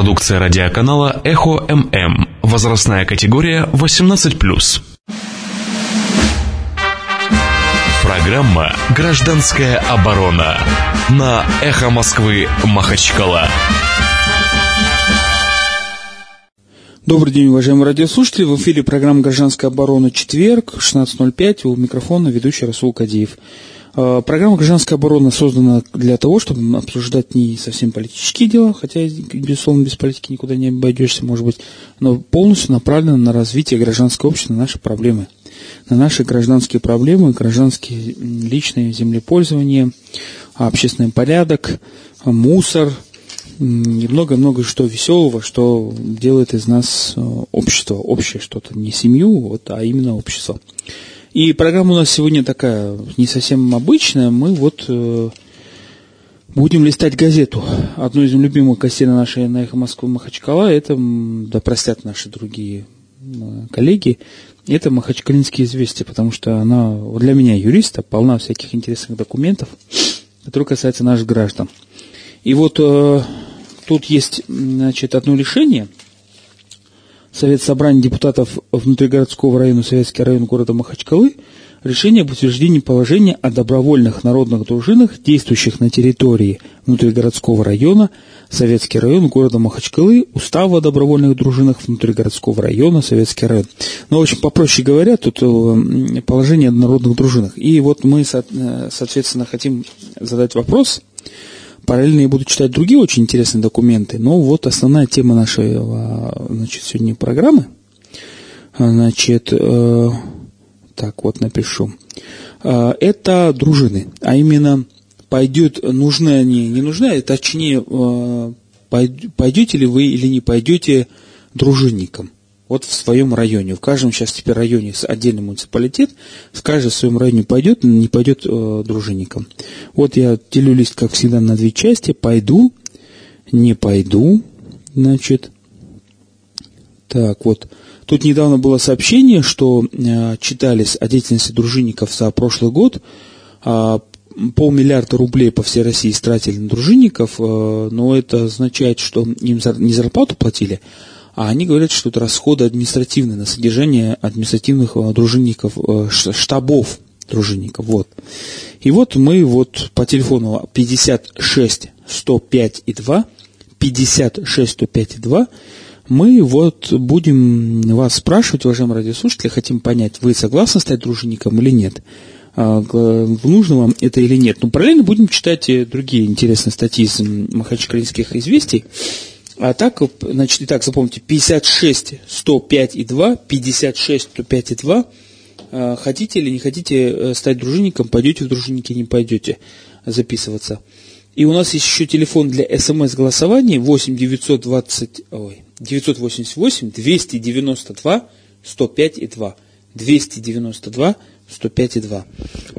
Продукция радиоканала «Эхо ММ». Возрастная категория 18+. Программа «Гражданская оборона» на «Эхо Москвы» Махачкала. Добрый день, уважаемые радиослушатели. В эфире программа «Гражданская оборона» четверг, 16.05. У микрофона ведущий Расул Кадиев. Э, программа «Гражданская оборона» создана для того, чтобы обсуждать не совсем политические дела, хотя, безусловно, без политики никуда не обойдешься, может быть, но полностью направлена на развитие гражданского общества, на наши проблемы, на наши гражданские проблемы, гражданские личные землепользования, общественный порядок, мусор и много-много что веселого, что делает из нас э, общество, общее что-то, не семью, вот, а именно общество. И программа у нас сегодня такая не совсем обычная. Мы вот э, будем листать газету. Одну из любимых гостей на нашей на эхо Москвы Махачкала, это, да простят наши другие коллеги, это Махачкалинские известия, потому что она для меня юриста полна всяких интересных документов, которые касаются наших граждан. И вот э, тут есть, значит, одно решение – Совет собрания депутатов внутригородского района Советский район города Махачкалы решение об утверждении положения о добровольных народных дружинах, действующих на территории внутригородского района Советский район города Махачкалы, устава о добровольных дружинах внутригородского района Советский район. Ну, в общем, попроще говоря, тут э, положение о народных дружинах. И вот мы, э, соответственно, хотим задать вопрос – Параллельно я буду читать другие очень интересные документы, но вот основная тема нашей значит, сегодня программы. Значит, э, так вот напишу. Э, это дружины, а именно пойдет, нужны они, не нужны, а точнее, э, пойдете ли вы или не пойдете дружинником вот в своем районе. В каждом сейчас теперь районе отдельный муниципалитет, в каждом своем районе пойдет, не пойдет э, дружинником. Вот я делю лист, как всегда, на две части. Пойду, не пойду, значит. Так, вот. Тут недавно было сообщение, что э, читались о деятельности дружинников за прошлый год. Э, полмиллиарда рублей по всей России истратили на дружинников, э, но это означает, что им не зарплату платили, а они говорят, что это расходы административные на содержание административных э, дружинников, э, штабов дружинников. Вот. И вот мы вот по телефону 56 105 и 2, 56 105 и 2, мы вот будем вас спрашивать, уважаемые радиослушатели, хотим понять, вы согласны стать дружинником или нет. А, нужно вам это или нет. Но ну, параллельно будем читать другие интересные статьи из махачкалинских известий. А так, значит, итак, запомните, 56, 105 и 2, 56, 105 и 2. А, хотите или не хотите э, стать дружинником, пойдете в дружинники, не пойдете записываться. И у нас есть еще телефон для смс-голосования 8 920, ой, 988 292 105 и 2. 292 105,2.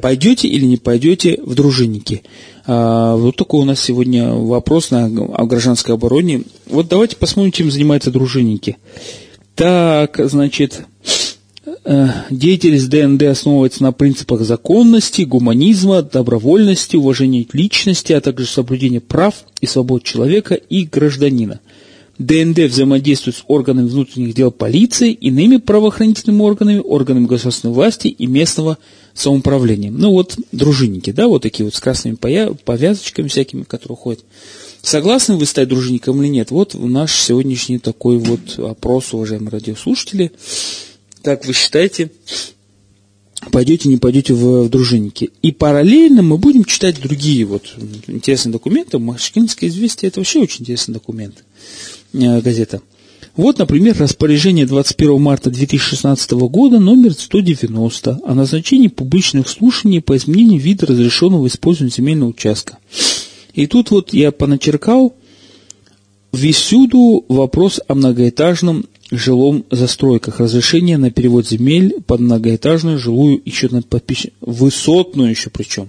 Пойдете или не пойдете в дружинники? А, вот такой у нас сегодня вопрос на, о гражданской обороне. Вот давайте посмотрим, чем занимаются дружинники. Так, значит, э, деятельность ДНД основывается на принципах законности, гуманизма, добровольности, уважения к личности, а также соблюдения прав и свобод человека и гражданина – ДНД взаимодействует с органами внутренних дел полиции, иными правоохранительными органами, органами государственной власти и местного самоуправления. Ну вот дружинники, да, вот такие вот с красными повязочками всякими, которые ходят. Согласны вы стать дружинником или нет? Вот наш сегодняшний такой вот опрос, уважаемые радиослушатели. Как вы считаете, пойдете, не пойдете в, в дружинники? И параллельно мы будем читать другие вот интересные документы. Машкинское известие – это вообще очень интересный документ. Э, газета. Вот, например, распоряжение 21 марта 2016 года номер 190 о назначении публичных слушаний по изменению вида разрешенного использования земельного участка. И тут вот я поначеркал весюду вопрос о многоэтажном жилом застройках. Разрешение на перевод земель под многоэтажную жилую, еще на подпись... высотную еще причем.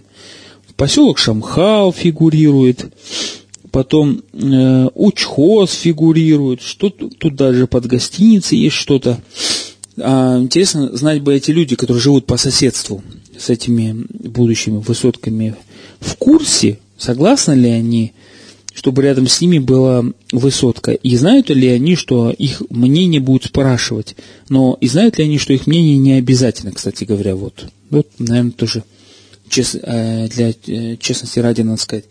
Поселок Шамхал фигурирует потом э, учхоз фигурирует, что тут, даже под гостиницей есть что-то. А, интересно знать бы эти люди, которые живут по соседству с этими будущими высотками, в курсе, согласны ли они чтобы рядом с ними была высотка. И знают ли они, что их мнение будут спрашивать? Но и знают ли они, что их мнение не обязательно, кстати говоря, вот. Вот, наверное, тоже чест, э, для э, честности ради надо сказать.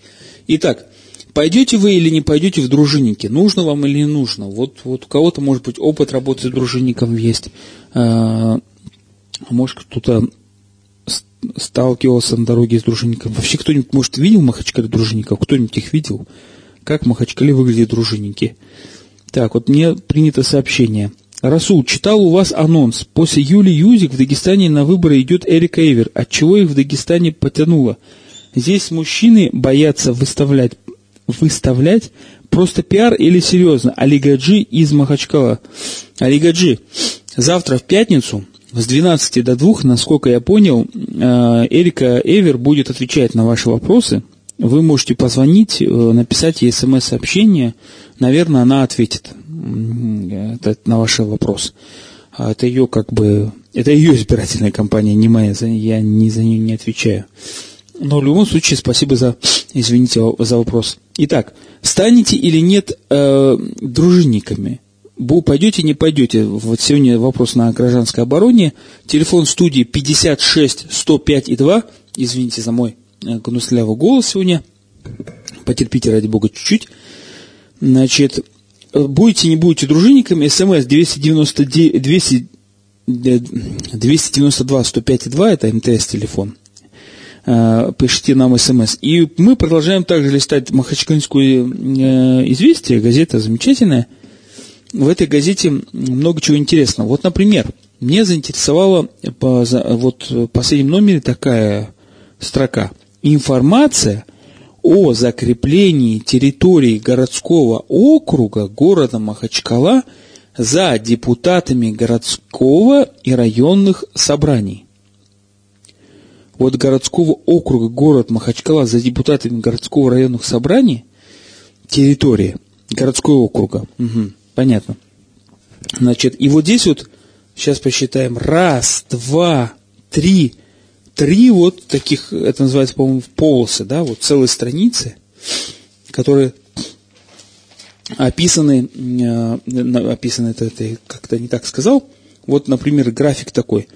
Итак, пойдете вы или не пойдете в дружинники? Нужно вам или не нужно? Вот, вот у кого-то, может быть, опыт работы с дружинником есть. Э, может, кто-то сталкивался на дороге с дружинником. Вообще кто-нибудь, может, видел Махачкале дружинников? Кто-нибудь их видел? Как в Махачкале выглядят дружинники? Так, вот мне принято сообщение. Расул, читал у вас анонс. После Юли Юзик в Дагестане на выборы идет Эрик Эйвер. Отчего их в Дагестане потянуло? Здесь мужчины боятся выставлять, выставлять просто пиар или серьезно? Алигаджи из Махачкала. Алигаджи, завтра в пятницу с 12 до 2, насколько я понял, э, Эрика Эвер будет отвечать на ваши вопросы. Вы можете позвонить, э, написать ей смс-сообщение. Наверное, она ответит на ваш вопрос. А это ее как бы... Это ее избирательная кампания, не моя. Я не за нее не отвечаю. Но в любом случае, спасибо за, извините, за вопрос. Итак, станете или нет э, дружинниками? пойдете, не пойдете. Вот сегодня вопрос на гражданской обороне. Телефон студии 56 105 и 2. Извините за мой э, гнуслявый голос сегодня. Потерпите, ради бога, чуть-чуть. Значит, будете, не будете дружинниками, смс 290, 200, 292 105 и 2, это МТС телефон. Э, пишите нам смс. И мы продолжаем также листать Махачкалинскую э, известие, газета замечательная – в этой газете много чего интересного. Вот, например, мне заинтересовала по, вот в последнем номере такая строка. Информация о закреплении территории городского округа города Махачкала за депутатами городского и районных собраний. Вот городского округа город Махачкала за депутатами городского районных собраний территория городского округа. Угу. Понятно. Значит, и вот здесь вот, сейчас посчитаем, раз, два, три, три вот таких, это называется, по-моему, полосы, да, вот целые страницы, которые описаны, э, описаны, это, это как-то не так сказал, вот, например, график такой.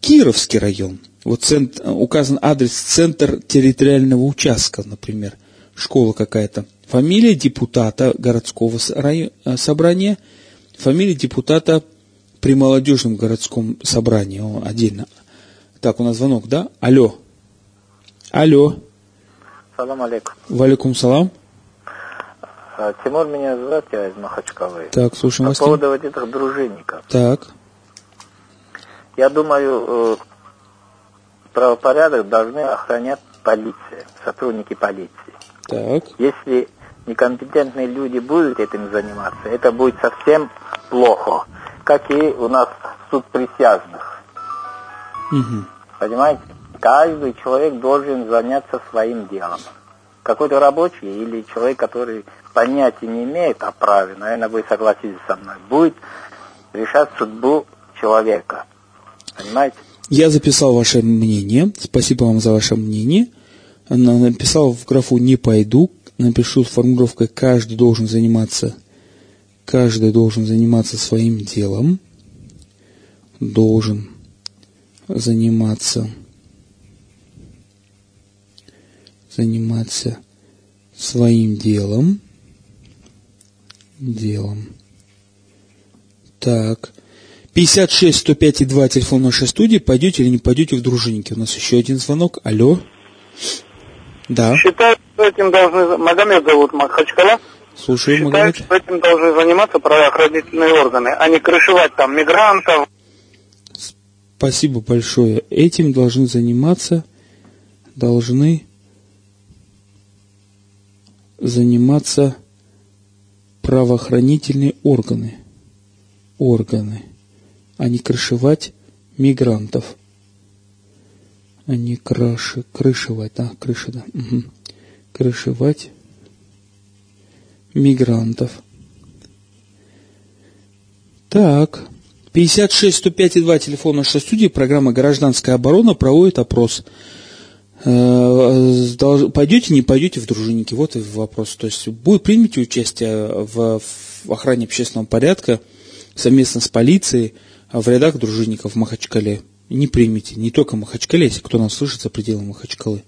Кировский район, вот цент, указан адрес, центр территориального участка, например, школа какая-то фамилия депутата городского э, собрания, фамилия депутата при молодежном городском собрании О, отдельно. Так, у нас звонок, да? Алло. Алло. Салам алейкум. Валикум салам. А, Тимур меня зовут, я из Махачкалы. Так, слушаем По вас. По поводу вот этих дружинников. Так. Я думаю, э, правопорядок должны охранять полиция, сотрудники полиции. Так. Если некомпетентные люди будут этим заниматься, это будет совсем плохо. Как и у нас суд присяжных. Угу. Понимаете? Каждый человек должен заняться своим делом. Какой-то рабочий или человек, который понятия не имеет о праве, наверное, вы согласитесь со мной, будет решать судьбу человека. Понимаете? Я записал ваше мнение. Спасибо вам за ваше мнение. Написал в графу «не пойду», напишу с формулировкой «каждый должен заниматься, каждый должен заниматься своим делом», должен заниматься, заниматься своим делом, делом. Так. 56 105 и 2 телефон нашей студии. Пойдете или не пойдете в дружинники? У нас еще один звонок. Алло. Да. Считаю, что этим должны... Магомед зовут Махачкала. Слушаю, Считаю, Магомед. что этим должны заниматься правоохранительные органы, а не крышевать там мигрантов. Спасибо большое. Этим должны заниматься, должны заниматься правоохранительные органы. Органы. А не крышевать мигрантов а не краши, крышевать, да, крыша, да, угу. крышевать мигрантов. Так, 56 105 и 2 телефон нашей студии, программа «Гражданская оборона» проводит опрос. Э, пойдете, не пойдете в дружинники? Вот и вопрос. То есть будет, примите участие в охране общественного порядка совместно с полицией в рядах дружинников в Махачкале. Не примите, не только Махачкале, если кто нас слышит за пределами Махачкалы.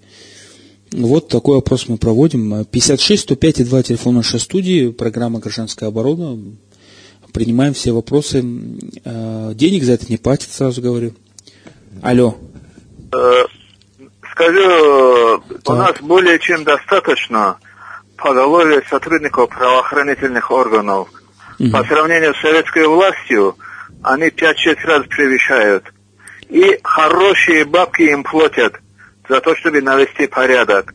Вот такой вопрос мы проводим. 56 105 и 2 телефон нашей студии, программа «Гражданская оборона». Принимаем все вопросы. Э, денег за это не платят, сразу говорю. Алло. Э, Скажу, так. у нас более чем достаточно поголовья сотрудников правоохранительных органов. Угу. По сравнению с советской властью, они 5-6 раз превышают. И хорошие бабки им платят за то, чтобы навести порядок.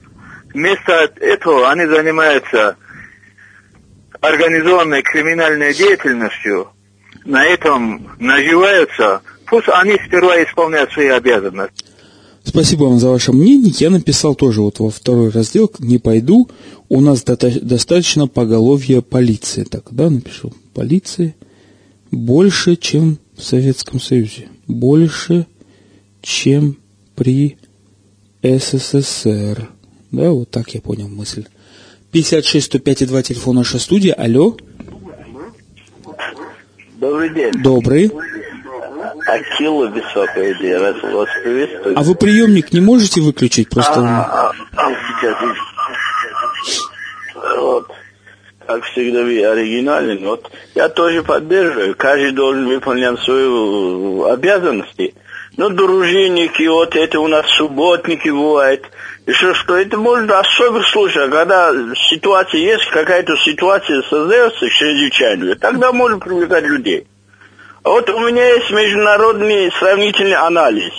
Вместо этого они занимаются организованной криминальной деятельностью, на этом наживаются, пусть они сперва исполняют свои обязанности. Спасибо вам за ваше мнение. Я написал тоже вот во второй раздел «Не пойду». У нас достаточно поголовья полиции. Так, да, напишу. Полиции больше, чем в Советском Союзе. Больше, чем при СССР. Да, вот так я понял мысль. 56 105 и 2 телефон наша студия. Алло. Добрый день. Добрый. Акила высокая идея, вас, вас приветствую. А вы приемник не можете выключить просто? А, а, а, сейчас. Вот. Как всегда, оригинален. Вот я тоже поддерживаю. Каждый должен выполнять свои обязанности. Ну, дружинники, вот это у нас субботники бывают. Еще что, это можно особых случаях, когда ситуация есть, какая-то ситуация создается чрезвычайная, тогда можно привлекать людей. Вот у меня есть международный сравнительный анализ.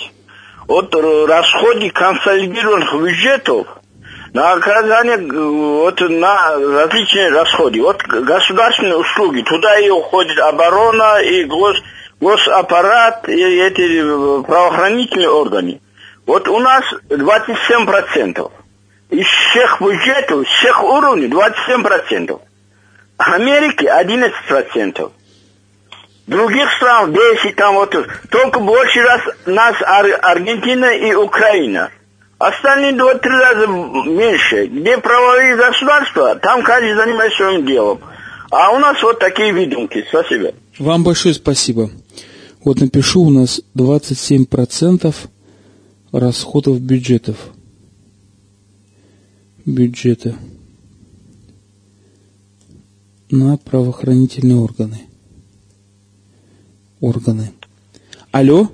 Вот расходы консолидированных бюджетов на оказание, вот на различные расходы. Вот государственные услуги, туда и уходит оборона, и гос, госаппарат, и эти правоохранительные органы. Вот у нас 27%. Из всех бюджетов, всех уровней 27%. Америки 11% других стран 10, там вот, только больше раз нас Ар Аргентина и Украина. Остальные два-три раза меньше. Где правовые государства, там каждый занимается своим делом. А у нас вот такие видумки. Спасибо. Вам большое спасибо. Вот напишу, у нас 27% расходов бюджетов. Бюджета на правоохранительные органы органы. Алло.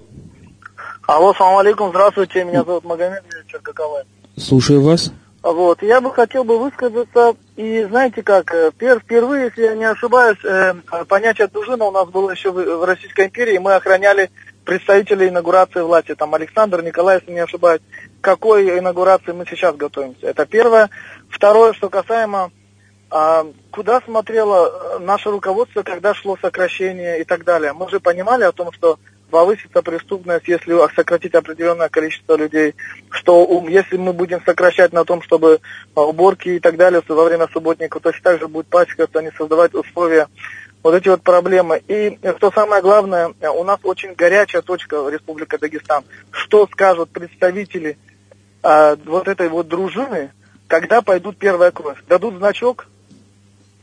Алло, салам алейкум, здравствуйте, меня зовут Магомед Черкаковой. Слушаю вас. Вот, я бы хотел бы высказаться, и знаете как, э, впервые, если я не ошибаюсь, э, понятие дружина у нас было еще в Российской империи, мы охраняли представителей инаугурации власти, там Александр, Николай, если не ошибаюсь, какой инаугурации мы сейчас готовимся. Это первое. Второе, что касаемо а куда смотрело э, наше руководство, когда шло сокращение и так далее? Мы же понимали о том, что повысится преступность, если сократить определенное количество людей, что если мы будем сокращать на том, чтобы а, уборки и так далее во время субботников, точно так же будет пачкаться, не создавать условия, вот эти вот проблемы. И что самое главное, у нас очень горячая точка в Республике Дагестан. Что скажут представители а, вот этой вот дружины, когда пойдут первая кровь? Дадут значок,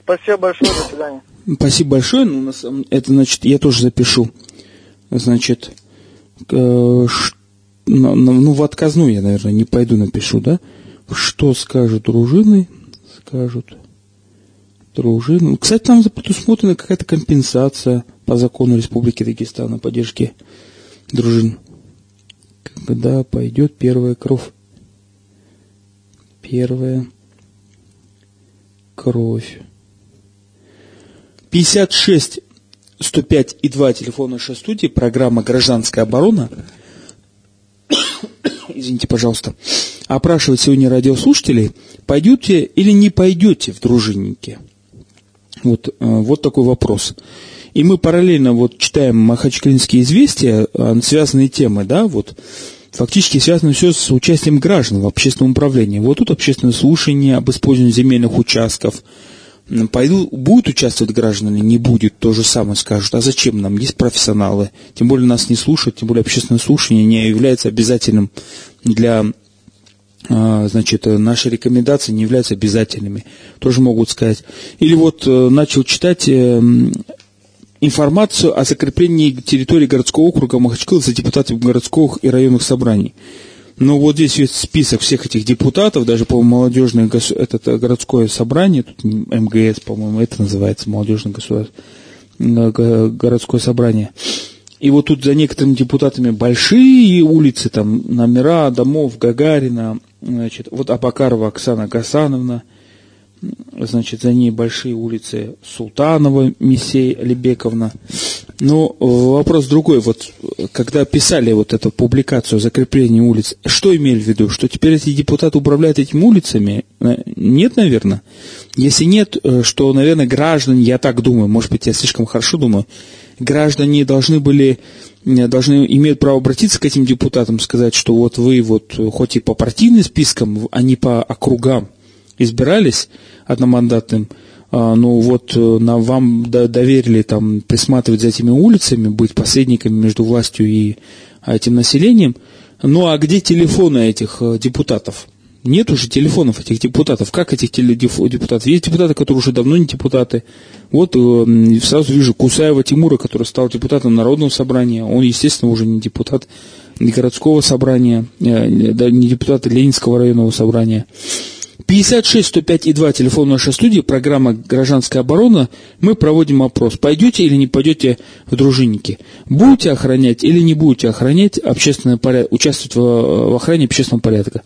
Спасибо большое, до свидания. Спасибо большое. Ну, у нас, это, значит, я тоже запишу. Значит, ну, ну, в отказную я, наверное, не пойду напишу, да? Что скажут дружины? Скажут дружины. Кстати, там предусмотрена какая-то компенсация по закону Республики Дагестан о поддержке дружин. Когда пойдет первая кровь. Первая кровь. 56 105 и 2 телефон нашей студии, программа «Гражданская оборона». Извините, пожалуйста. Опрашивать сегодня радиослушателей, пойдете или не пойдете в дружинники? Вот, э, вот такой вопрос. И мы параллельно вот читаем махачкалинские известия, э, связанные темы, да, вот, фактически связано все с участием граждан в общественном управлении. Вот тут общественное слушание об использовании земельных участков, пойду, будут участвовать граждане, не будет, то же самое скажут. А зачем нам? Есть профессионалы. Тем более нас не слушают, тем более общественное слушание не является обязательным для а, значит, наши рекомендации не являются обязательными, тоже могут сказать. Или вот э, начал читать э, информацию о закреплении территории городского округа Махачкала за депутатами городских и районных собраний. Ну, вот здесь есть список всех этих депутатов, даже, по-моему, молодежное это э, городское собрание, тут МГС, по-моему, это называется, молодежное государство, городское собрание. И вот тут за некоторыми депутатами большие улицы, там номера домов Гагарина, значит, вот Абакарова Оксана Гасановна, значит, за ней большие улицы Султанова Мисей Алибековна. Но э, вопрос другой, вот когда писали вот эту публикацию о закреплении улиц, что имели в виду? Что теперь эти депутаты управляют этими улицами? Э, нет, наверное. Если нет, э, что, наверное, граждане, я так думаю, может быть, я слишком хорошо думаю, граждане должны были должны имеют право обратиться к этим депутатам, сказать, что вот вы вот хоть и по партийным спискам, а не по округам избирались одномандатным, ну вот э, на вам доверили там присматривать за этими улицами, быть посредниками между властью и а, этим населением. Ну а где телефоны этих э, депутатов? Нет уже телефонов этих депутатов. Как этих депутатов? Есть депутаты, которые уже давно не депутаты. Вот э, сразу вижу Кусаева Тимура, который стал депутатом Народного собрания. Он, естественно, уже не депутат не городского собрания, не депутат Ленинского районного собрания. 56 105 и 2, телефон нашей студии, программа «Гражданская оборона». Мы проводим опрос. Пойдете или не пойдете в дружинники? Будете охранять или не будете охранять общественный порядок, участвовать в, в охране общественного порядка?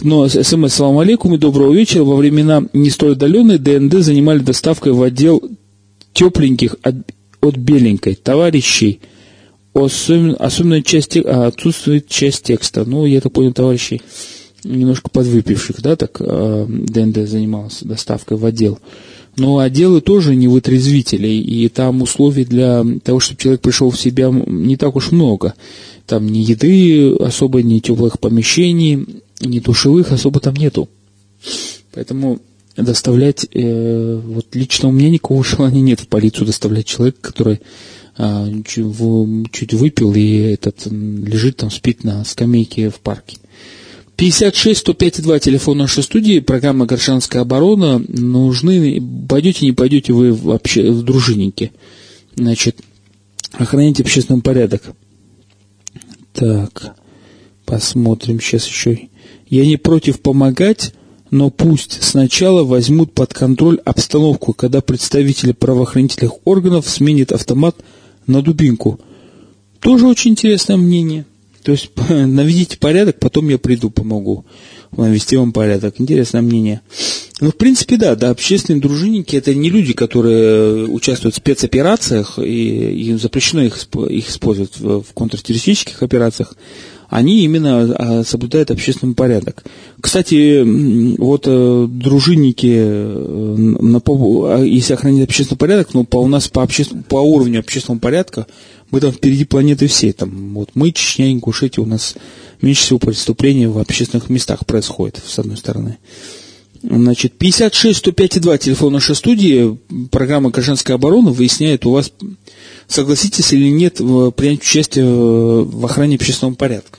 Но смс «Салам алейкум» и доброго вечера. Во времена не столь отдаленные ДНД занимали доставкой в отдел тепленьких от, от беленькой товарищей. Особенно, особенно часть, а, отсутствует часть текста. Ну, я так понял, товарищей немножко подвыпивших, да, так э, ДНД занимался доставкой в отдел. Но отделы тоже не вытрезвители, и там условий для того, чтобы человек пришел в себя, не так уж много. Там ни еды особо, ни теплых помещений, ни душевых особо там нету. Поэтому доставлять, э, вот лично у меня никакого желания нет в полицию доставлять человека, который э, чуть выпил и этот лежит там, спит на скамейке в парке. 56 105 2 телефон нашей студии, программа «Горшанская оборона». Нужны, пойдете, не пойдете вы вообще в дружинники. Значит, охраняйте общественный порядок. Так, посмотрим сейчас еще. Я не против помогать, но пусть сначала возьмут под контроль обстановку, когда представители правоохранительных органов сменят автомат на дубинку. Тоже очень интересное мнение. То есть наведите порядок, потом я приду, помогу навести вам порядок. Интересное мнение. Ну, в принципе, да, да, общественные дружинники это не люди, которые участвуют в спецоперациях, и им запрещено их, их использовать в, в контртеррористических операциях. Они именно а, соблюдают общественный порядок. Кстати, вот э, дружинники, э, на, а, если охранять общественный порядок, ну, по, у нас по, обще, по уровню общественного порядка мы там впереди планеты всей. Там, вот мы, Чечня, Ингушетия, у нас меньше всего преступлений в общественных местах происходит, с одной стороны. Значит, 56 105 2, телефон нашей студии, программа «Гражданская оборона» выясняет у вас, согласитесь или нет принять участие в охране общественного порядка.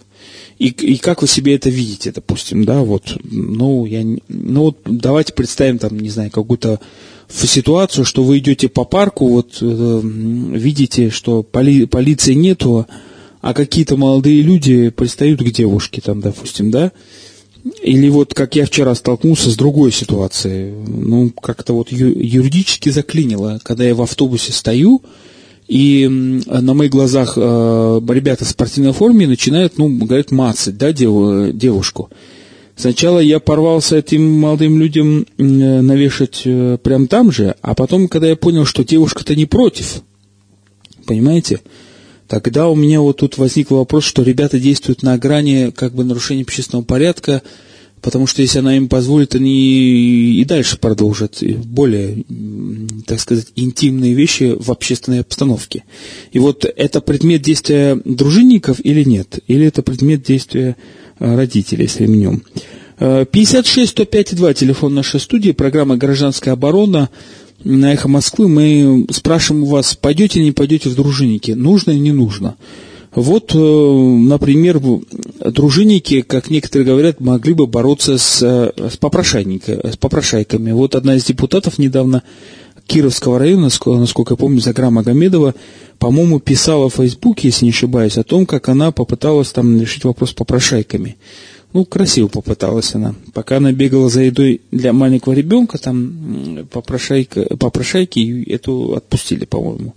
И, и как вы себе это видите, допустим, да, вот, ну, я, ну, вот давайте представим там, не знаю, какую-то в ситуацию, что вы идете по парку, вот э, видите, что поли, полиции нету, а какие-то молодые люди пристают к девушке, там, допустим, да? Или вот как я вчера столкнулся с другой ситуацией, ну, как-то вот ю, юридически заклинило, когда я в автобусе стою, и на моих глазах э, ребята в спортивной форме начинают, ну, говорят, мацать, да, дев, девушку. Сначала я порвался этим молодым людям навешать э, прямо там же, а потом, когда я понял, что девушка-то не против, понимаете, тогда у меня вот тут возник вопрос, что ребята действуют на грани как бы нарушения общественного порядка, потому что если она им позволит, они и дальше продолжат более, так сказать, интимные вещи в общественной обстановке. И вот это предмет действия дружинников или нет? Или это предмет действия родителей с ремнем. 56 105 2, телефон нашей студии, программа «Гражданская оборона» на «Эхо Москвы». Мы спрашиваем у вас, пойдете или не пойдете в дружинники, нужно или не нужно. Вот, э, например, дружинники, как некоторые говорят, могли бы бороться с, с, с попрошайками. Вот одна из депутатов недавно Кировского района, насколько я помню, Загра Магомедова, по-моему, писала в Фейсбуке, если не ошибаюсь, о том, как она попыталась там решить вопрос с попрошайками. Ну, красиво попыталась она. Пока она бегала за едой для маленького ребенка, там попрошайка, попрошайки эту отпустили, по-моему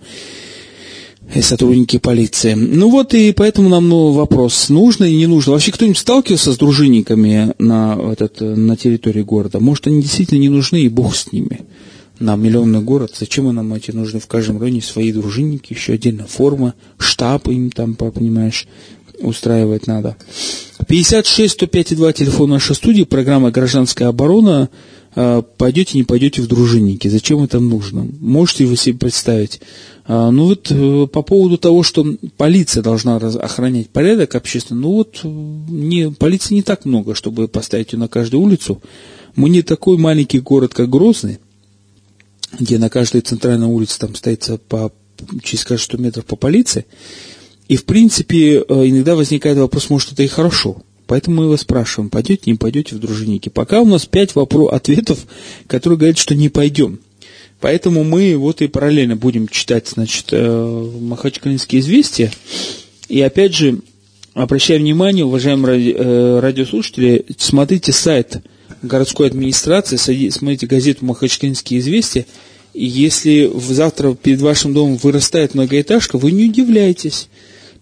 сотрудники полиции. Ну вот и поэтому нам ну, вопрос, нужно и не нужно. Вообще кто-нибудь сталкивался с дружинниками на, этот, на территории города? Может, они действительно не нужны, и бог с ними. На миллионный город, зачем нам эти нужны в каждом районе свои дружинники, еще отдельная форма, штаб им там, понимаешь, устраивать надо. 56 105 2 телефон нашей студии, программа «Гражданская оборона». А, пойдете, не пойдете в дружинники. Зачем это нужно? Можете вы себе представить? А, ну вот э, по поводу того, что полиция должна охранять порядок общественный, ну вот э, не, полиции не так много, чтобы поставить ее на каждую улицу. Мы не такой маленький город, как Грозный, где на каждой центральной улице там стоит по, через каждые 100 метров по полиции. И, в принципе, э, иногда возникает вопрос, может, это и хорошо. Поэтому мы вас спрашиваем, пойдете, не пойдете в дружинники. Пока у нас пять вопрос, ответов, которые говорят, что не пойдем. Поэтому мы вот и параллельно будем читать, значит, э, Махачкалинские известия. И опять же, обращаю внимание, уважаемые э, радиослушатели, смотрите сайт городской администрации, смотрите газету Махачкалинские известия, и если завтра перед вашим домом вырастает многоэтажка, вы не удивляйтесь,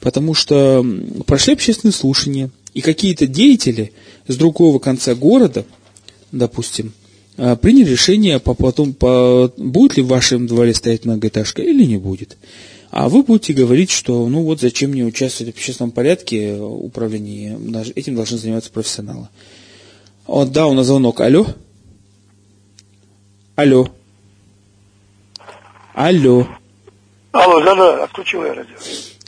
потому что прошли общественные слушания – и какие-то деятели с другого конца города, допустим, приняли решение по потом, по, будет ли в вашем дворе стоять многоэтажка или не будет. А вы будете говорить, что ну вот зачем мне участвовать в общественном порядке управления, этим должны заниматься профессионалы. Вот, да, у нас звонок. Алло? Алло? Алло? Алло, да, да, отключил я радио.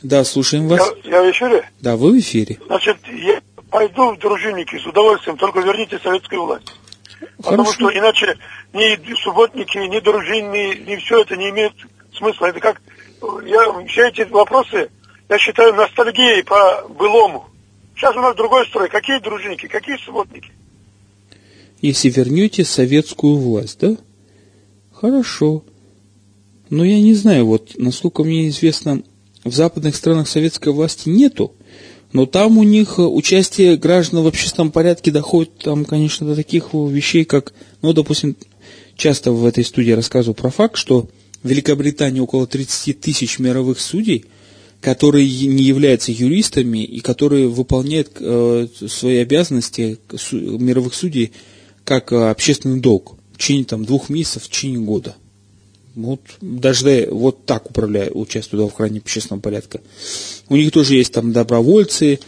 Да, слушаем вас. Я, я в эфире? Да, вы в эфире. Значит, я пойду в дружинники с удовольствием, только верните советскую власть. Хорошо. Потому что иначе ни субботники, ни дружинные, ни все это не имеет смысла. Это как, я, все эти вопросы, я считаю, ностальгией по былому. Сейчас у нас другой строй. Какие дружинники, какие субботники? Если вернете советскую власть, да? Хорошо. Но я не знаю, вот, насколько мне известно, в западных странах советской власти нету, но там у них участие граждан в общественном порядке доходит, там, конечно, до таких вещей, как, ну, допустим, часто в этой студии рассказывал про факт, что в Великобритании около 30 тысяч мировых судей, которые не являются юристами и которые выполняют э, свои обязанности мировых судей как э, общественный долг в течение там, двух месяцев, в течение года – вот даже вот так управляют, участвуют в охране общественного порядка. У них тоже есть там добровольцы,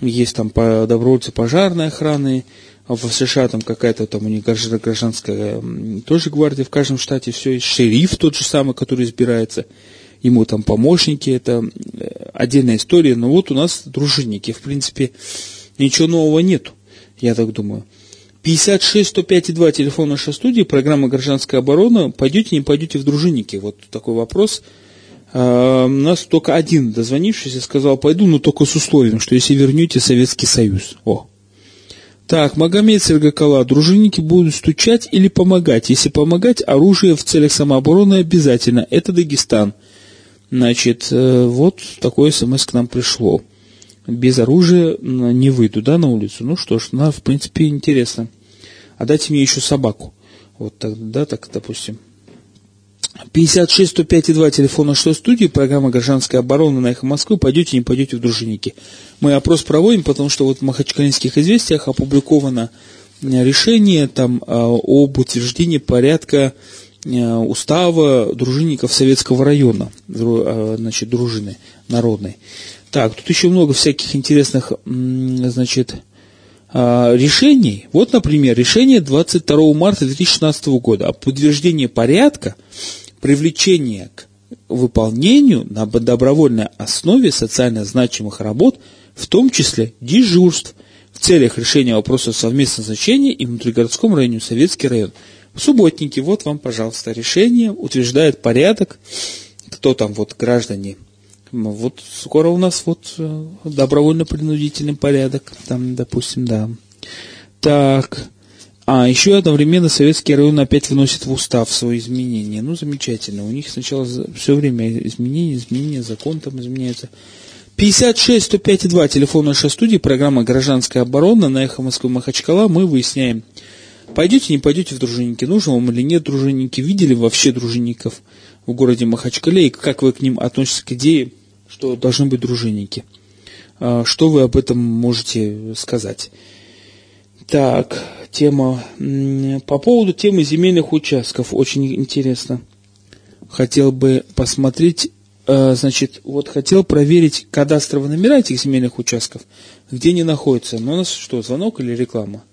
есть там добровольцы пожарной охраны, а в США там какая-то там у них гражданская тоже гвардия в каждом штате, все есть шериф тот же самый, который избирается, ему там помощники, это э, отдельная история, но вот у нас дружинники, в принципе, ничего нового нету, я так думаю. 56 105 2 телефон нашей студии, программа «Гражданская оборона». Пойдете, не пойдете в дружинники? Вот такой вопрос. А, у нас только один дозвонившийся сказал, пойду, но только с условием, что если вернете Советский Союз. О. Так, Магомед Сергакала, дружинники будут стучать или помогать? Если помогать, оружие в целях самообороны обязательно. Это Дагестан. Значит, э, вот такое смс к нам пришло без оружия не выйду, да, на улицу. Ну что ж, на, в принципе, интересно. А дайте мне еще собаку. Вот так, да, так, допустим. 56 105 2 телефона 6 студии, программа «Гражданская оборона» на «Эхо Москвы». Пойдете, не пойдете в дружинники. Мы опрос проводим, потому что вот в Махачкалинских известиях опубликовано решение там а, об утверждении порядка а, устава дружинников Советского района, значит, дружины народной. Так, тут еще много всяких интересных, значит, а, решений. Вот, например, решение 22 марта 2016 года о подтверждении порядка привлечения к выполнению на добровольной основе социально значимых работ, в том числе дежурств, в целях решения вопроса совместного значения и внутригородском районе Советский район. Субботники, вот вам, пожалуйста, решение, утверждает порядок, кто там вот граждане Вот скоро у нас вот э, добровольно-принудительный порядок, там, допустим, да. Так, а еще одновременно советский район опять выносит в устав свои изменения. Ну, замечательно. У них сначала все время изменения, изменения, закон там изменяется. 56 105 2, телефон нашей студии, программа «Гражданская оборона» на «Эхо Москвы Махачкала». Мы выясняем, пойдете, не пойдете в дружинники, нужно вам или нет дружинники, видели вообще дружинников в городе Махачкале, и как вы к ним относитесь к идее, что должны быть дружинники. А, что вы об этом можете сказать? Так, тема. По поводу темы земельных участков, очень интересно. Хотел бы посмотреть Э, значит, вот хотел проверить кадастровые номера этих земельных участков, где они находятся. Но у нас что, звонок или реклама?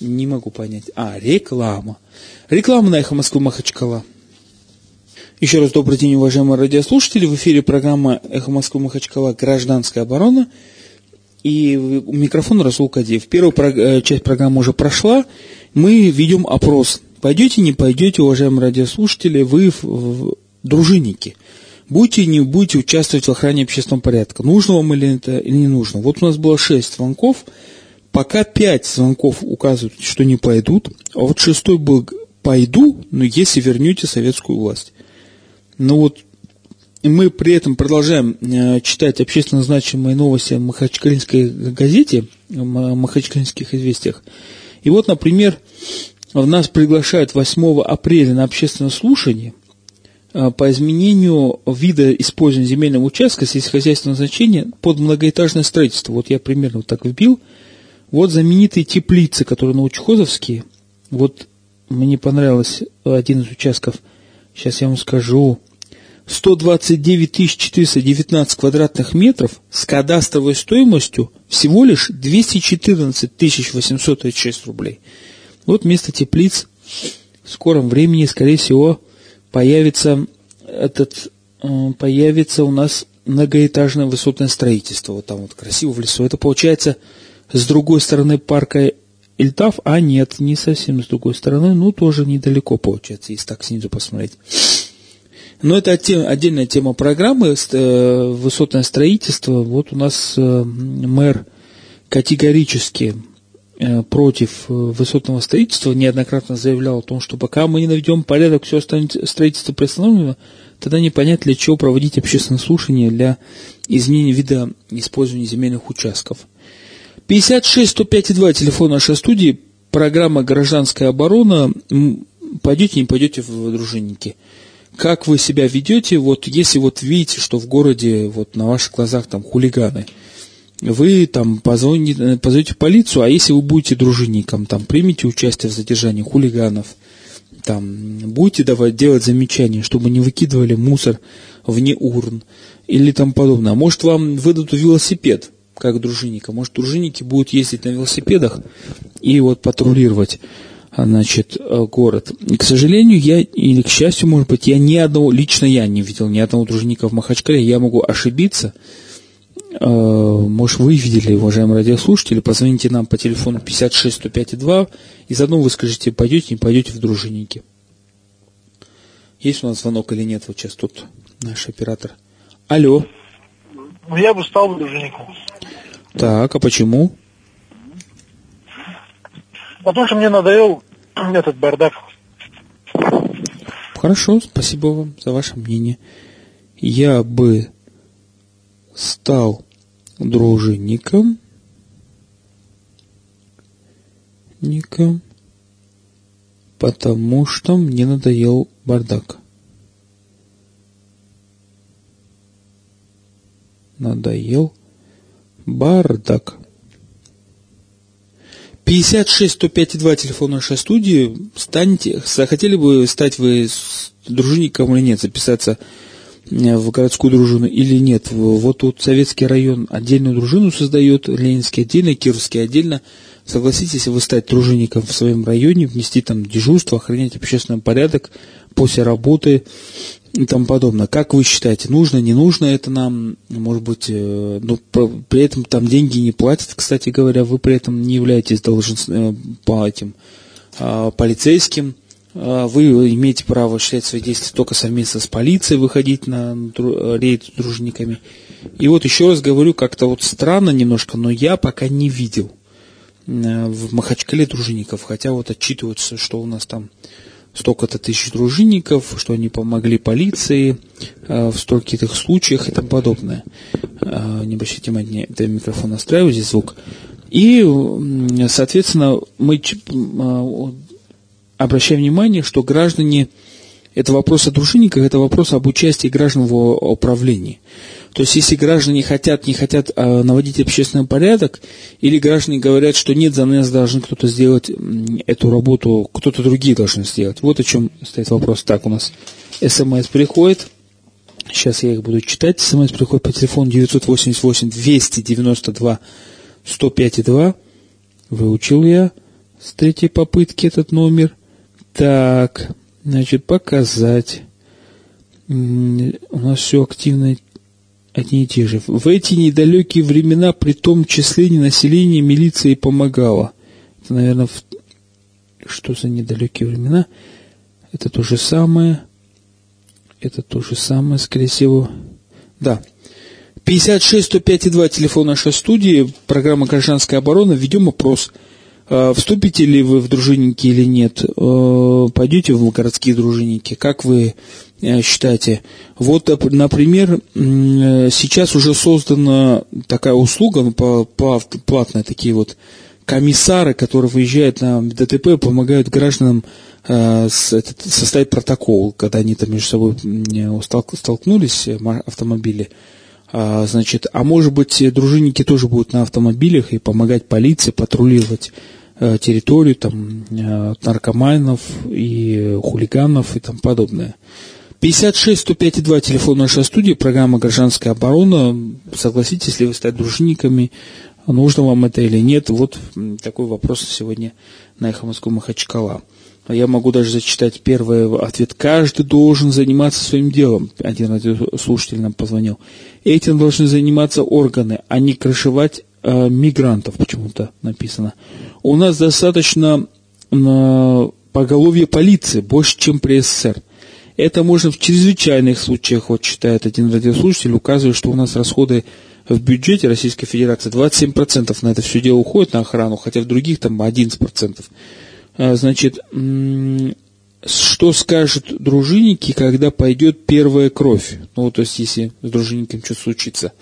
Не могу понять. А, реклама. Реклама на Эхо Москвы Махачкала. Еще раз добрый день, уважаемые радиослушатели. В эфире программа Эхо Москвы Махачкала «Гражданская оборона». И микрофон Расул Кадеев. Первая э, часть программы уже прошла. Мы ведем опрос. Пойдете, не пойдете, уважаемые радиослушатели, вы в, в дружинники – будете не будете участвовать в охране общественного порядка. Нужно вам или это или не нужно. Вот у нас было 6 звонков, пока 5 звонков указывают, что не пойдут, а вот шестой был «пойду, но если вернете советскую власть». Ну вот мы при этом продолжаем э, читать общественно значимые новости в Махачкалинской газете, в Махачкалинских известиях. И вот, например, нас приглашают 8 апреля на общественное слушание, Э, по изменению вида использования земельного участка сельскохозяйственного значения под многоэтажное строительство. Вот я примерно вот так вбил. Вот знаменитые теплицы, которые на Учхозовские. Вот мне понравилось один из участков. Сейчас я вам скажу. 129 419 квадратных метров с кадастровой стоимостью всего лишь 214 836 рублей. Вот место теплиц в скором времени, скорее всего, появится этот э, появится у нас многоэтажное высотное строительство, вот там вот красиво в лесу. Это получается с другой стороны парка Ильтав, а нет, не совсем с другой стороны, ну тоже недалеко получается, если так снизу посмотреть. Но это отдельная тема программы, э, высотное строительство. Вот у нас э, мэр категорически Э, против высотного строительства неоднократно заявлял о том, что пока мы не наведем порядок, все строительство приостановлено, тогда непонятно для чего проводить общественное слушание для изменения вида использования земельных участков. 56 105 2 телефон нашей студии, программа «Гражданская оборона». Пойдете, не пойдете в дружинники. Как вы себя ведете, вот если вот видите, что в городе вот на ваших глазах там хулиганы – вы там позвоните, позовете полицию, а если вы будете дружинником, там примите участие в задержании хулиганов, там будете давать делать замечания, чтобы не выкидывали мусор вне урн или там подобное. А может вам выдадут велосипед, как дружинника. Может дружинники будут ездить на велосипедах и вот патрулировать значит, город. И, к сожалению, я, или к счастью, может быть, я ни одного, лично я не видел ни одного дружинника в Махачкале, я могу ошибиться, Э, может, вы видели, уважаемые радиослушатели, позвоните нам по телефону 56 105 2 и заодно вы скажите, пойдете, не пойдете в дружинники. Есть у нас звонок или нет? Вот сейчас тут наш оператор. Алло. Ну, я бы стал дружинником. Так, а почему? Потому что мне надоел этот бардак. Хорошо, спасибо вам за ваше мнение. Я бы стал дружинником, ником, потому что мне надоел бардак. Надоел бардак. 56 105 2 телефон нашей студии. Станьте, захотели бы стать вы дружинником или нет, записаться Э, в городскую дружину или нет. Вот тут советский район отдельную дружину создает, Ленинский отдельно, Кировский отдельно. Согласитесь, вы стать дружинником в своем районе, внести там дежурство, охранять общественный порядок после работы и тому подобное. Как вы считаете, нужно, не нужно это нам? Может быть, э, ну, при этом там деньги не платят, кстати говоря, вы при этом не являетесь должен, э, по этим, а, полицейским, А, вы имеете право осуществлять свои действия только совместно с полицией, выходить на рейд с дружинниками. И вот еще раз говорю, как-то вот странно немножко, но я пока не видел э, в Махачкале дружинников, хотя вот отчитываются, что у нас там столько-то тысяч дружинников, что они помогли полиции э, в стольких случаях и тому подобное. Э, не обращайте внимания, это микрофон настраиваю, здесь звук. И, соответственно, мы э, обращаем внимание, что граждане, это вопрос о дружинниках, это вопрос об участии граждан в управлении. То есть, если граждане хотят, не хотят а, наводить общественный порядок, или граждане говорят, что нет, за нас должен кто-то сделать эту работу, кто-то другие должен сделать. Вот о чем стоит вопрос. Так, у нас смс приходит. Сейчас я их буду читать. СМС приходит по телефону 988 292 105 2. Выучил я с третьей попытки этот номер. Так, значит, показать. У нас все активно одни и те же. В эти недалекие времена при том числе не население милиции помогало. Это, наверное, в... что за недалекие времена? Это то же самое. Это то же самое, скорее всего. Да. 56 105 2 телефон нашей студии, программа «Гражданская оборона». Ведем опрос. А, вступите ли вы в дружинники или нет? А, пойдете в городские дружинники? Как вы считайте. Вот, например, сейчас уже создана такая услуга, ну, платная, такие вот комиссары, которые выезжают на ДТП, помогают гражданам э, составить протокол, когда они там между собой столкнулись, э, автомобили. А, значит, а может быть, дружинники тоже будут на автомобилях и помогать полиции патрулировать территорию там, наркоманов и хулиганов и тому подобное. 56 105 2 телефон нашей студии, программа «Гражданская оборона». Согласитесь ли вы стать дружинниками? Нужно вам это или нет? Вот такой вопрос сегодня на «Эхо Москвы Махачкала». Я могу даже зачитать первый ответ. Каждый должен заниматься своим делом. Один слушатель нам позвонил. Этим должны заниматься органы, а не крышевать э, мигрантов, почему-то написано. У нас достаточно э, поголовья полиции, больше, чем при СССР. Это можно в чрезвычайных случаях, вот читает один радиослушатель, указывает, что у нас расходы в бюджете Российской Федерации 27% на это все дело уходит на охрану, хотя в других там 11%. А, значит, что скажут дружинники, когда пойдет первая кровь? Ну, то есть, если с дружинником что-то случится.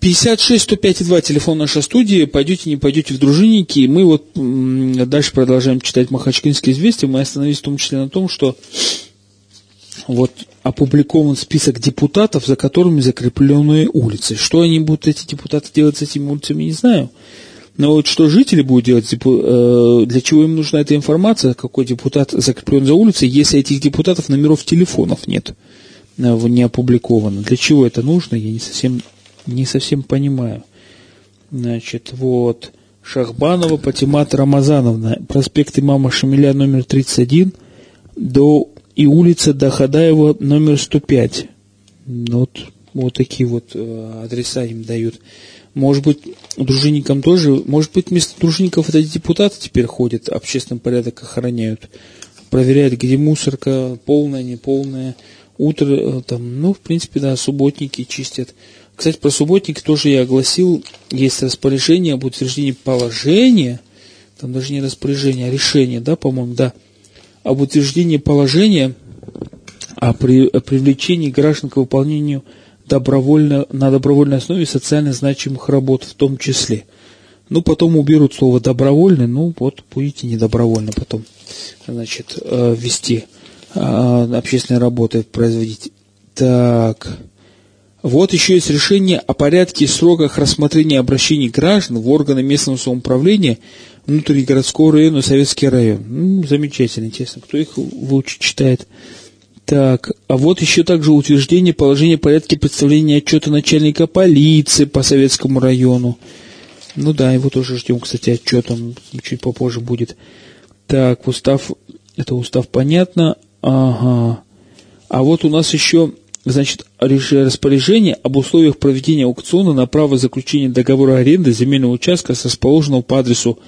56 105 2 телефон нашей студии. Пойдете, не пойдете в дружинники. И мы вот дальше продолжаем читать Махачкинские известия. Мы остановились в том числе на том, что вот опубликован список депутатов, за которыми закрепленные улицы. Что они будут, эти депутаты, делать с этими улицами, не знаю. Но вот что жители будут делать, э, для чего им нужна эта информация, какой депутат закреплен за улицей, если этих депутатов номеров телефонов нет, э, не опубликовано. Для чего это нужно, я не совсем, не совсем понимаю. Значит, вот, Шахбанова Патимат Рамазановна, проспект имама Шамиля номер 31, до и улица Дахадаева номер 105. Вот, вот такие вот э, адреса им дают. Может быть, дружинникам тоже, может быть, вместо дружинников это депутаты теперь ходят, общественный порядок охраняют, проверяют, где мусорка, полная, неполная, утро, э, там, ну, в принципе, да, субботники чистят. Кстати, про субботники тоже я огласил, есть распоряжение об утверждении положения, там даже не распоряжение, а решение, да, по-моему, да, об утверждении положения о, при, о привлечении граждан к выполнению добровольно, на добровольной основе социально значимых работ в том числе. Ну, потом уберут слово добровольно, ну, вот будете недобровольно потом, значит, э, вести э, общественные работы, производить. Так, вот еще есть решение о порядке и сроках рассмотрения обращений граждан в органы местного самоуправления внутригородского района, Советский район. Ну, замечательно, интересно, кто их лучше читает. Так, а вот еще также утверждение положения порядка представления отчета начальника полиции по Советскому району. Ну да, его тоже ждем, кстати, отчет, он чуть попозже будет. Так, устав, это устав понятно. Ага. А вот у нас еще, значит, распоряжение об условиях проведения аукциона на право заключения договора аренды земельного участка, расположенного по адресу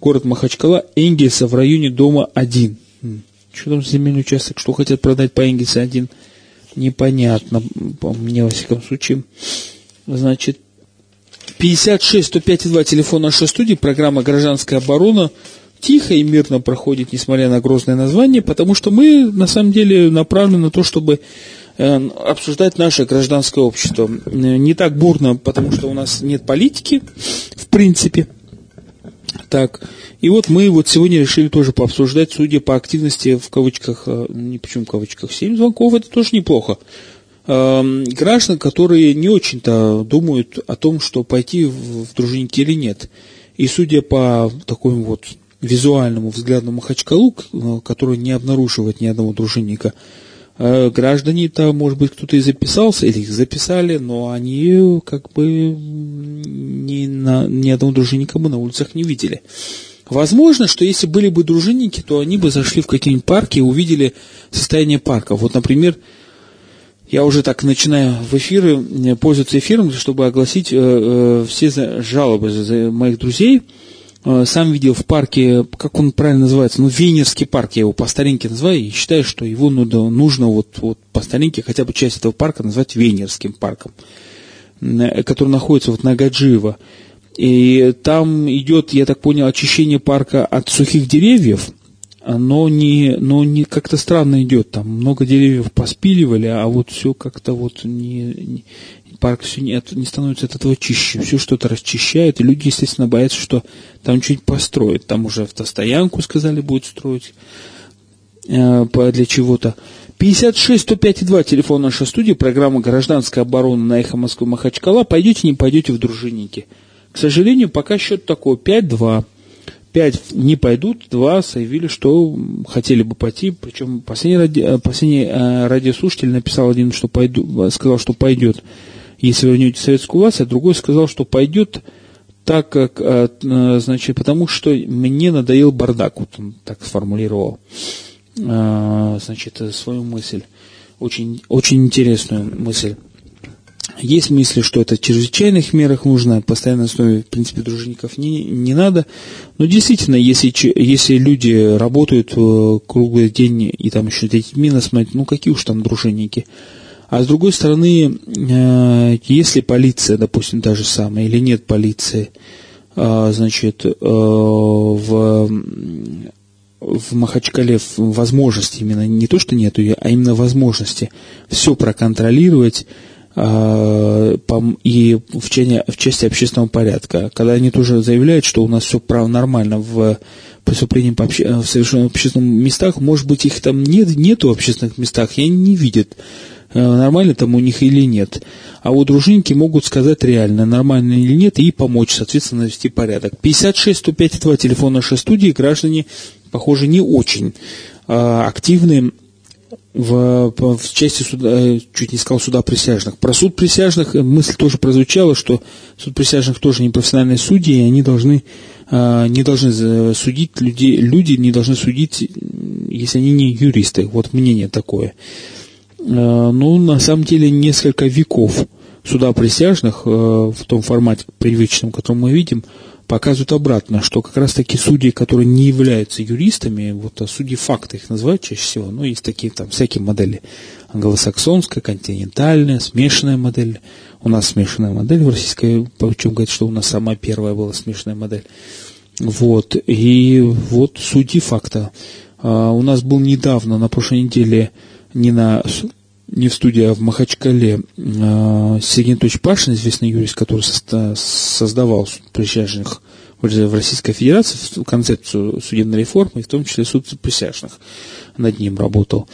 город Махачкала, Энгельса в районе дома 1. Что там за земельный участок, что хотят продать по Энгельса один, непонятно, по мне, во всяком случае. Значит, 56 105 2 телефон нашей студии, программа «Гражданская оборона» тихо и мирно проходит, несмотря на грозное название, потому что мы, на самом деле, направлены на то, чтобы э, обсуждать наше гражданское общество. Э, не так бурно, потому что у нас нет политики, в принципе. Так, и вот мы вот сегодня решили тоже пообсуждать, судя по активности в кавычках, э, не почему в кавычках, 7 звонков, это тоже неплохо. Эм, граждан, которые не очень-то думают о том, что пойти в дружинники или нет. И судя по такому вот визуальному взгляду Махачкалу, э, который не обнаруживает ни одного дружинника, э, граждане-то, может быть, кто-то и записался, или их записали, но они как бы ни, на, ни одного дружинника мы на улицах не видели. Возможно, что если были бы дружинники, то они бы зашли в какие-нибудь парки и увидели состояние парка. Вот, например, я уже так начинаю в эфиры, э, пользоваться эфиром, чтобы огласить э, э, все жалобы моих друзей. Э, сам видел в парке, как он правильно называется, ну, Венерский парк, я его по старинке называю, и считаю, что его нужно, нужно вот, вот по старинке хотя бы часть этого парка назвать Венерским парком, который находится вот на Гаджиево. И там идет, я так понял, очищение парка от сухих деревьев – но не, но не как-то странно идет. Там много деревьев поспиливали, а вот все как-то вот не, не парк все не, не становится от этого чище. Все что-то расчищает, и люди, естественно, боятся, что там что-нибудь построят. Там уже автостоянку, сказали, будет строить э, для чего-то. 56 105 2 телефон нашей студии, программа «Гражданская оборона» на «Эхо Москвы» Махачкала. Пойдете, не пойдете в дружинники. К сожалению, пока счет такой 5-2 пять не пойдут, два заявили, что хотели бы пойти, причем последний, ради, э, последний э, радиослушатель написал один, что пойду, сказал, что пойдет, если вернете советскую власть, а другой сказал, что пойдет так как, э, значит, потому что мне надоел бардак, вот он так сформулировал, значит, свою мысль, очень, очень интересную мысль. Есть мысли, что это в чрезвычайных мерах нужно, постоянно основе, в принципе, дружинников не, не надо. Но действительно, если, если люди работают э, круглый день и там еще детьми насмотреть, ну какие уж там дружинники. А с другой стороны, э, если полиция, допустим, та же самая, или нет полиции, э, значит, в в Махачкале возможности именно, не то, что нету, а именно возможности все проконтролировать, а, и в части, в части общественного порядка. Когда они тоже заявляют, что у нас все право нормально в преступлении по обще, в совершенных общественных местах, может быть, их там нет, нету в общественных местах, и они не видят, э, нормально там у них или нет. А вот дружинники могут сказать реально, нормально или нет, и помочь, соответственно, навести порядок. 56 105 2 телефон нашей студии, граждане, похоже, не очень а, активны в, в части суда, э, чуть не сказал, суда присяжных. Про суд присяжных э, мысль тоже прозвучала, что суд присяжных тоже не профессиональные судьи, и они должны, а, не должны судить людей, люди не должны судить, если они не юристы. Вот мнение такое. А, ну, на самом деле, несколько веков суда присяжных э, в том формате привычном, который мы видим, показывают обратно, что как раз таки судьи, которые не являются юристами, вот а судьи факты их называют чаще всего, ну, есть такие там всякие модели, англосаксонская, континентальная, смешанная модель, у нас смешанная модель в российской, причем говорит, что у нас самая первая была смешанная модель, вот, и вот судьи факта. А, у нас был недавно, на прошлой неделе, не на не в студии, а в Махачкале э, Сергей Анатольевич Пашин, известный юрист, который создавал присяжных в Российской Федерации, концепцию судебной реформы, в том числе суд присяжных над ним работал.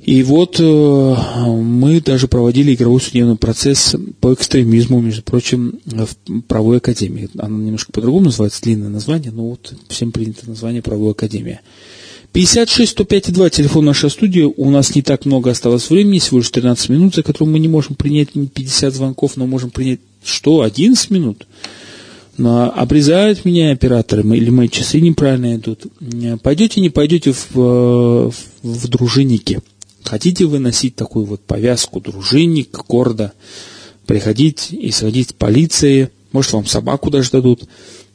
И вот э, мы даже проводили игровой судебный процесс по экстремизму, между прочим, в правовой академии. Она немножко по-другому называется, длинное название, но вот всем принято название правовой академия. 56 105 2, телефон нашей студии. У нас не так много осталось времени, всего лишь 13 минут, за которые мы не можем принять 50 звонков, но можем принять что, 11 минут? Но обрезают меня операторы, или мои часы неправильно идут. Пойдете, не пойдете в, в, в дружинники. Хотите вы носить такую вот повязку дружинник, гордо, приходить и сходить с полицией, может вам собаку даже дадут,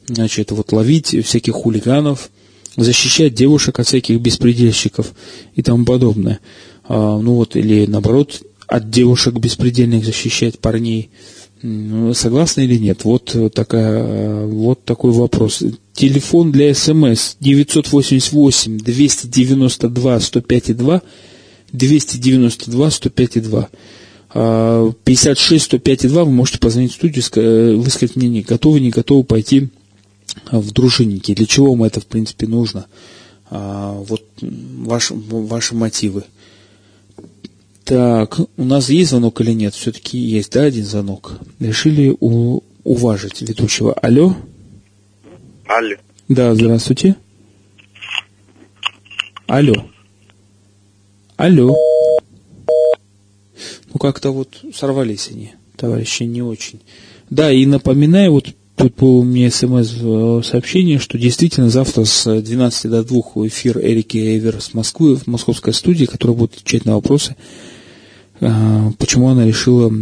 значит, вот ловить всяких хулиганов – защищать девушек от всяких беспредельщиков и тому подобное. А, ну вот, или наоборот, от девушек беспредельных защищать парней. Согласны или нет? Вот, такая, вот такой вопрос. Телефон для СМС 988 292 105 2 292 105 2. 56 105 2 вы можете позвонить в студию, э, высказать мнение, готовы, не готовы пойти в дружинники. Для чего вам это, в принципе, нужно? А, вот ваш, ваши мотивы. Так, у нас есть звонок или нет? Все-таки есть, да, один звонок. Решили у, уважить ведущего. Алло? Алло. Да, здравствуйте. Алло. Алло. Ну, как-то вот сорвались они, товарищи, не очень. Да, и напоминаю, вот тут было меня смс-сообщение, что действительно завтра с 12 до 2 эфир Эрики Эвер с Москвы, в московской студии, которая будет отвечать на вопросы а, почему она решила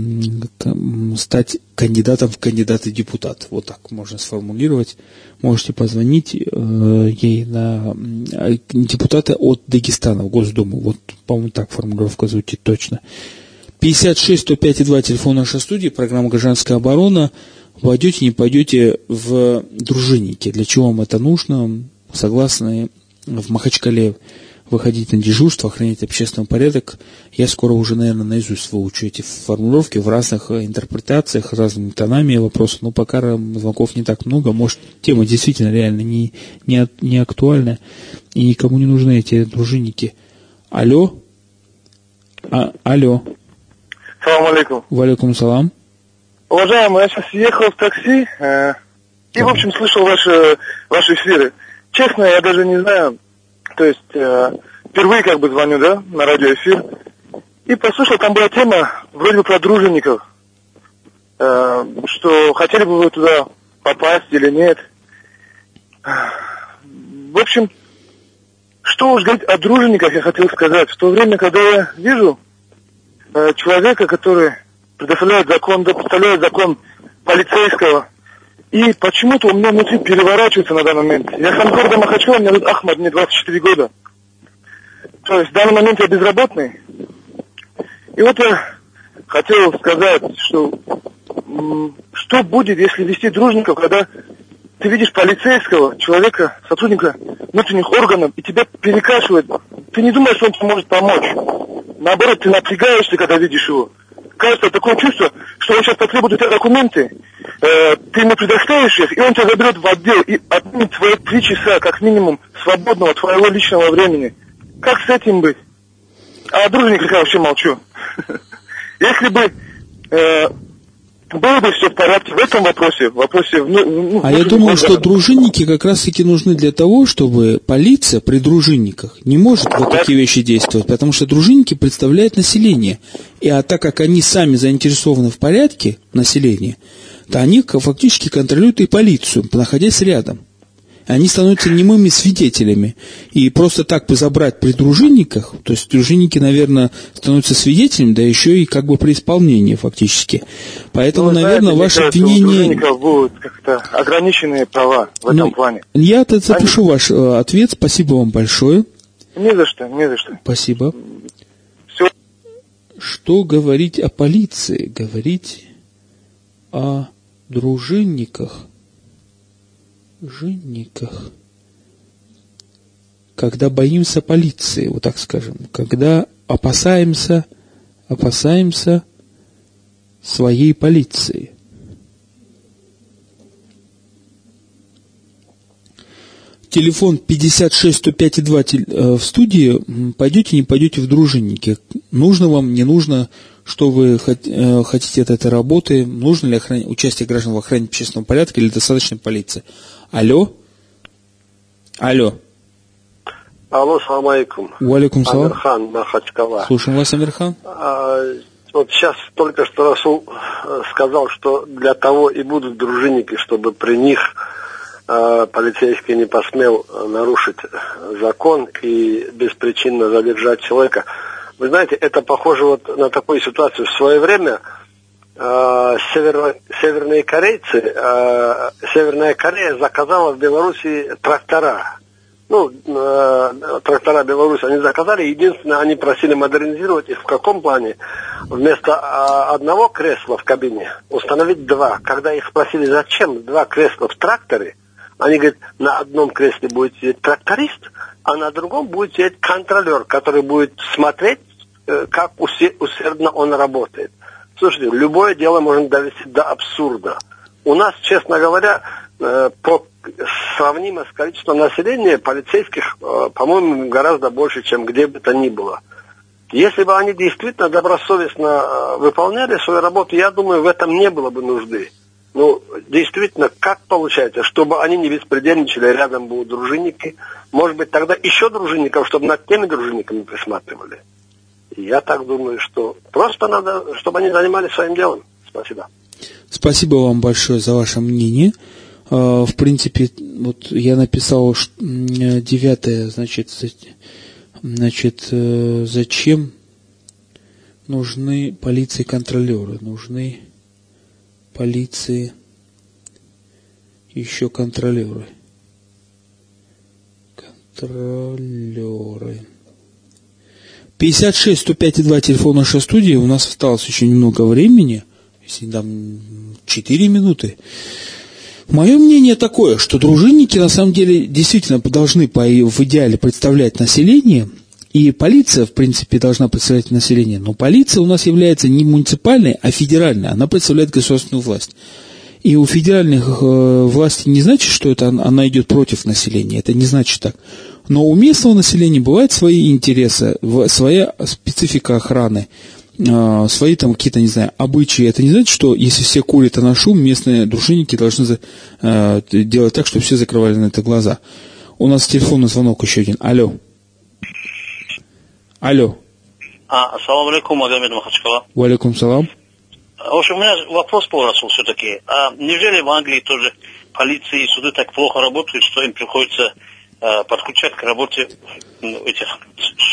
стать кандидатом в кандидаты депутат. Вот так можно сформулировать. Можете позвонить э, ей на депутата от Дагестана в Госдуму. Вот, по-моему, так формулировка звучит точно. 56 105 2 телефон нашей студии, программа «Гражданская оборона». Пойдете, не пойдете в дружинники. Для чего вам это нужно? Согласны в Махачкале выходить на дежурство, охранять общественный порядок. Я скоро уже, наверное, наизусть выучу эти формулировки в разных э, интерпретациях, разными тонами вопросов, но пока звонков не так много. Может, тема действительно реально не, не, не актуальна, и никому не нужны эти дружинники. Алло? А, алло. Салам алейкум. Валикум салам. Уважаемый, я сейчас ехал в такси э, и, в общем, слышал ваши, ваши эфиры. Честно, я даже не знаю, то есть э, впервые как бы звоню, да, на радиоэфир. И послушал, там была тема вроде бы про дружинников. Э, что хотели бы вы туда попасть или нет. В общем, что уж говорить о дружинниках, я хотел сказать. В то время, когда я вижу э, человека, который предоставляет закон, да, представляет закон полицейского, и почему-то у меня внутри переворачивается на данный момент. Я сам города Махачкала, меня зовут Ахмад, мне 24 года. То есть в данный момент я безработный. И вот я хотел сказать, что что будет, если вести дружников, когда ты видишь полицейского, человека, сотрудника внутренних органов, и тебя перекашивает. Ты не думаешь, что он тебе может помочь. Наоборот, ты напрягаешься, когда видишь его кажется такое чувство, что он сейчас потребует у тебя документы, э, ты ему предоставишь их, и он тебя заберет в отдел и отнимет твои три часа, как минимум, свободного твоего личного времени. Как с этим быть? А о дружниках я вообще молчу. Если бы э, было бы все в порядке. В этом вопросе, в вопросе... Ну, ну, а я думаю, что дружинники как раз-таки нужны для того, чтобы полиция при дружинниках не может вот такие вещи действовать, потому что дружинники представляют население. И а так как они сами заинтересованы в порядке населения, то они фактически контролируют и полицию, находясь рядом они становятся немыми свидетелями. И просто так бы забрать при дружинниках, то есть дружинники, наверное, становятся свидетелями, да еще и как бы при исполнении фактически. Поэтому, ну, наверное, знаете, ваше кажется, обвинение... У будут как-то ограниченные права в этом ну, плане. Я запишу они... ваш э, ответ. Спасибо вам большое. Не за что, не за что. Спасибо. Все. Что говорить о полиции? Говорить о дружинниках – женниках. Когда боимся полиции, вот так скажем, когда опасаемся, опасаемся своей полиции. Телефон 56 105 2 в студии. Пойдете, не пойдете в дружинники. Нужно вам, не нужно, что вы э, хотите от этой работы, нужно ли охран... участие граждан в охране общественного порядка или достаточно полиции. Алло? Алло. Алло, салам алейкум. Валикум салам. Амирхан Махачкала. Слушаем вас, Амирхан. А, вот сейчас только что Расул э, сказал, что для того и будут дружинники, чтобы при них э, полицейский не посмел нарушить закон и беспричинно задержать человека. Вы знаете, это похоже вот на такую ситуацию. В свое время э, северо, северные корейцы, э, Северная Корея заказала в Беларуси трактора. ну, э, трактора Беларуси они заказали. Единственное, они просили модернизировать их в каком плане? Вместо э, одного кресла в кабине установить два. Когда их спросили, зачем два кресла в тракторе, они говорят, на одном кресле будет сидеть тракторист, а на другом будет сидеть контролер, который будет смотреть, э, как усердно он работает. Слушайте, любое дело можно довести до абсурда. У нас, честно говоря, э, по сравнимо с количеством населения, полицейских, э, по-моему, гораздо больше, чем где бы то ни было. Если бы они действительно добросовестно э, выполняли свою работу, я думаю, в этом не было бы нужды. Ну, действительно, как получается, чтобы они не беспредельничали, рядом будут дружинники, может быть, тогда еще дружинников, чтобы над теми дружинниками присматривали. Я так думаю, что просто надо, чтобы они занимались своим делом. Спасибо. Спасибо вам большое за ваше мнение. А, в принципе, вот я написал девятое, значит, значит, э, зачем нужны полиции контролеры, нужны полиции еще контролеры. Контролеры. 56 105 2 телефон нашей студии. У нас осталось еще немного времени. Если там 4 минуты. Мое мнение такое, что дружинники на самом деле действительно должны по, в идеале представлять население, и полиция, в принципе, должна представлять население. Но полиция у нас является не муниципальной, а федеральной. Она представляет государственную власть. И у федеральных э, властей не значит, что это она идет против населения. Это не значит так. Но у местного населения бывают свои интересы, своя специфика охраны. А, свои там какие-то, не знаю, обычаи. Это не значит, что если все курят на шум, местные дружинники должны э, делать так, чтобы все закрывали на это глаза. У нас телефонный звонок еще один. Алло. Алло. А, ассаламу алейкум, Магомед Махачкала. Валикум салам. В общем, у меня вопрос по Расул все-таки. А неужели в Англии тоже полиции и суды так плохо работают, что им приходится э, подключать к работе ну, этих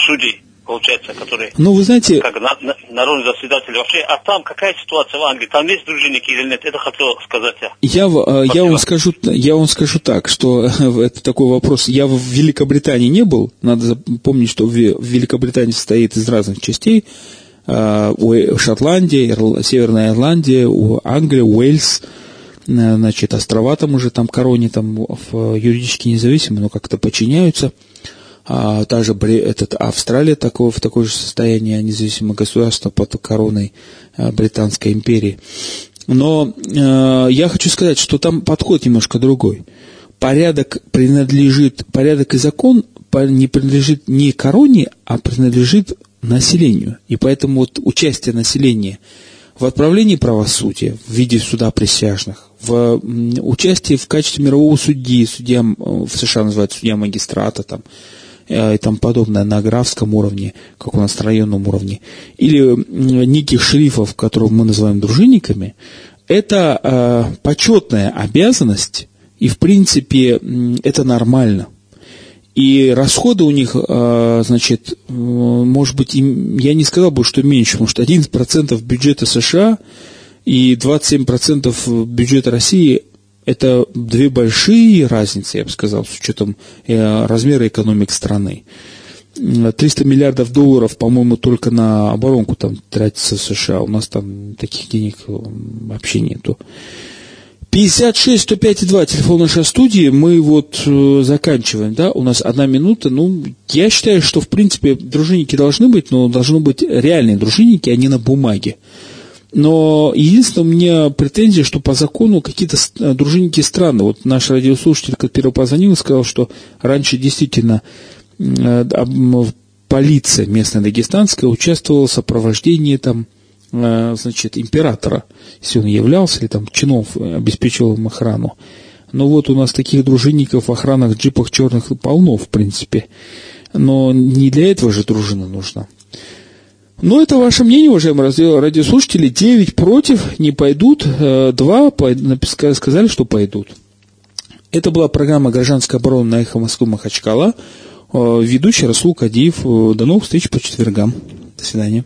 судей? получается, которые... Ну, вы знаете... Как на, на, народный заседатель вообще. А там какая ситуация в Англии? Там есть дружинники или нет? Это хотел сказать я. Я, э, я, вам, скажу, я вам скажу так, что это такой вопрос. Я в Великобритании не был. Надо помнить, что в Великобритании состоит из разных частей. Э, у Шотландия, Северная Ирландия, у Англии, Уэльс, э, значит, острова там уже, там короне, там юридически независимы, но как-то подчиняются а, также этот, Австралия такого, в такое же состояние независимого государства под короной а, Британской империи. Но э, я хочу сказать, что там подход немножко другой. Порядок принадлежит, порядок и закон не принадлежит не короне, а принадлежит населению. И поэтому вот участие населения в отправлении правосудия в виде суда присяжных, в участии в качестве мирового судьи, судья в США называют судья магистрата, там, Э, и тому подобное на графском уровне, как у нас на районном уровне, или неких шерифов, которых мы называем дружинниками, это э, почетная обязанность, и в принципе это нормально. И расходы у них, э, значит, э, может быть, я не сказал бы, что меньше, может, 11% бюджета США и 27% бюджета России это две большие разницы, я бы сказал, с учетом э, размера экономик страны. 300 миллиардов долларов, по-моему, только на оборонку там тратится в США. У нас там таких денег вообще нету. 56 105 2, телефон нашей студии, мы вот э, заканчиваем, да, у нас одна минута, ну, я считаю, что, в принципе, дружинники должны быть, но должны быть реальные дружинники, а не на бумаге. Но единственное, у меня претензия, что по закону какие-то э, дружинники странные. Вот наш радиослушатель, который позвонил, сказал, что раньше действительно э, полиция местная дагестанская участвовала в сопровождении там, значит, императора, если он являлся, или там чинов обеспечивал им охрану. Но вот у нас таких дружинников в охранах джипах черных полно, в принципе. Но не для этого же дружина нужна. Ну, это ваше мнение, уважаемые радиослушатели. 9 против, не пойдут, 2 сказали, что пойдут. Это была программа «Гражданская оборона» на «Эхо Москвы» Махачкала. Ведущий Расул Кадиев. До новых встреч по четвергам. До свидания.